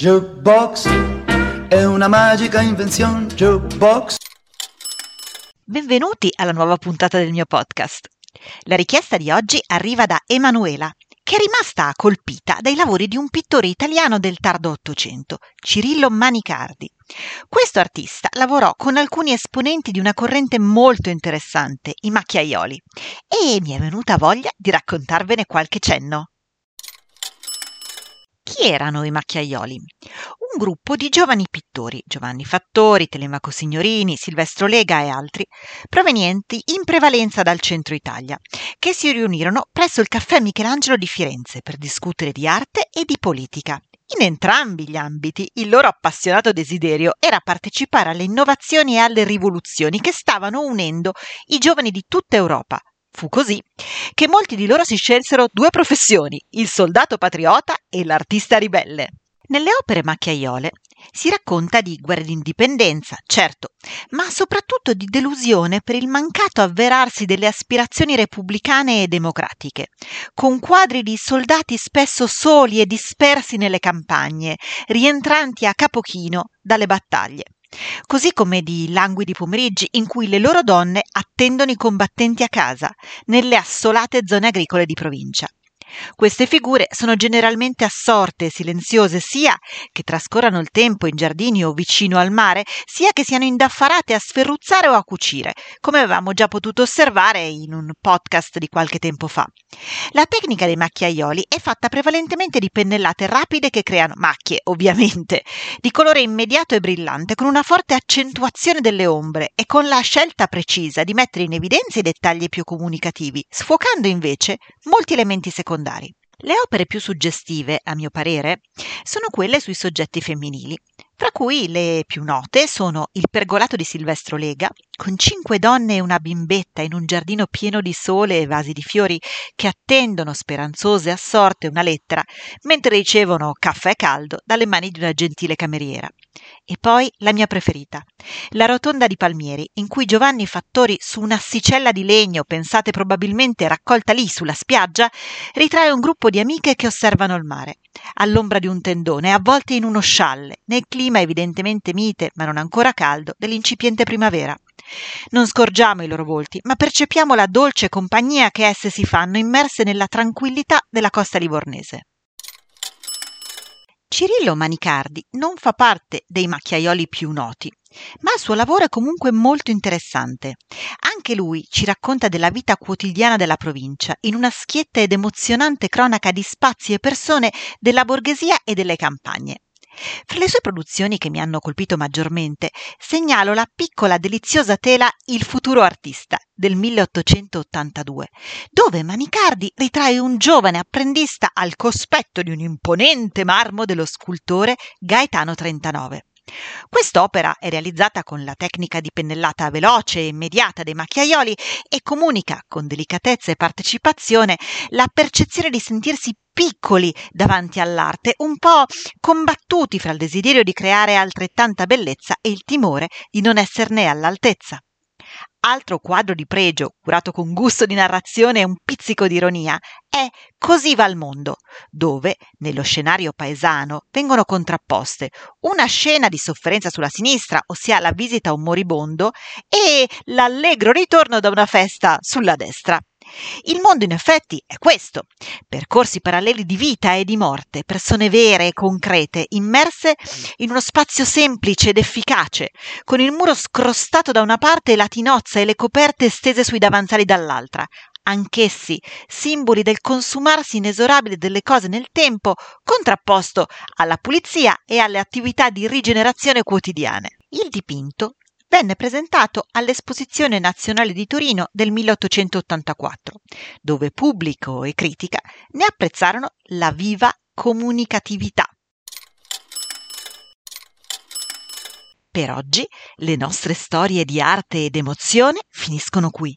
Jukebox è una magica invenzione. Jukebox. Benvenuti alla nuova puntata del mio podcast. La richiesta di oggi arriva da Emanuela, che è rimasta colpita dai lavori di un pittore italiano del tardo Ottocento, Cirillo Manicardi. Questo artista lavorò con alcuni esponenti di una corrente molto interessante, i macchiaioli, e mi è venuta voglia di raccontarvene qualche cenno. Chi erano i macchiaioli? Un gruppo di giovani pittori, Giovanni Fattori, Telemaco Signorini, Silvestro Lega e altri, provenienti in prevalenza dal centro Italia, che si riunirono presso il caffè Michelangelo di Firenze per discutere di arte e di politica. In entrambi gli ambiti il loro appassionato desiderio era partecipare alle innovazioni e alle rivoluzioni che stavano unendo i giovani di tutta Europa, Fu così che molti di loro si scelsero due professioni, il soldato patriota e l'artista ribelle. Nelle opere macchiaiole si racconta di guerre d'indipendenza, certo, ma soprattutto di delusione per il mancato avverarsi delle aspirazioni repubblicane e democratiche, con quadri di soldati spesso soli e dispersi nelle campagne, rientranti a capochino dalle battaglie così come di languidi pomeriggi in cui le loro donne attendono i combattenti a casa, nelle assolate zone agricole di provincia. Queste figure sono generalmente assorte e silenziose, sia che trascorrano il tempo in giardini o vicino al mare, sia che siano indaffarate a sferruzzare o a cucire, come avevamo già potuto osservare in un podcast di qualche tempo fa. La tecnica dei macchiaioli è fatta prevalentemente di pennellate rapide che creano macchie, ovviamente, di colore immediato e brillante, con una forte accentuazione delle ombre e con la scelta precisa di mettere in evidenza i dettagli più comunicativi, sfocando invece molti elementi secondari. Le opere più suggestive, a mio parere, sono quelle sui soggetti femminili, fra cui le più note sono Il pergolato di Silvestro Lega, con cinque donne e una bimbetta in un giardino pieno di sole e vasi di fiori che attendono speranzose assorte una lettera, mentre ricevono caffè caldo dalle mani di una gentile cameriera. E poi la mia preferita, la rotonda di Palmieri, in cui Giovanni Fattori, su un'assicella di legno, pensate probabilmente raccolta lì sulla spiaggia, ritrae un gruppo di amiche che osservano il mare, all'ombra di un tendone, avvolte in uno scialle, nel clima evidentemente mite, ma non ancora caldo, dell'incipiente primavera. Non scorgiamo i loro volti, ma percepiamo la dolce compagnia che esse si fanno immerse nella tranquillità della costa livornese. Cirillo Manicardi non fa parte dei macchiaioli più noti, ma il suo lavoro è comunque molto interessante. Anche lui ci racconta della vita quotidiana della provincia, in una schietta ed emozionante cronaca di spazi e persone della borghesia e delle campagne. Fra le sue produzioni che mi hanno colpito maggiormente, segnalo la piccola deliziosa tela Il futuro artista del 1882, dove Manicardi ritrae un giovane apprendista al cospetto di un imponente marmo dello scultore Gaetano 39. Quest'opera è realizzata con la tecnica di pennellata veloce e immediata dei macchiaioli e comunica con delicatezza e partecipazione la percezione di sentirsi piccoli davanti all'arte, un po' combattuti fra il desiderio di creare altrettanta bellezza e il timore di non esserne all'altezza. Altro quadro di pregio, curato con gusto di narrazione e un pizzico di ironia, è Così va il mondo, dove, nello scenario paesano, vengono contrapposte una scena di sofferenza sulla sinistra, ossia la visita a un moribondo, e l'allegro ritorno da una festa sulla destra. Il mondo in effetti è questo, percorsi paralleli di vita e di morte, persone vere e concrete, immerse in uno spazio semplice ed efficace, con il muro scrostato da una parte e la tinozza e le coperte stese sui davanzali dall'altra, anch'essi simboli del consumarsi inesorabile delle cose nel tempo, contrapposto alla pulizia e alle attività di rigenerazione quotidiane. Il dipinto venne presentato all'Esposizione Nazionale di Torino del 1884, dove pubblico e critica ne apprezzarono la viva comunicatività. Per oggi le nostre storie di arte ed emozione finiscono qui.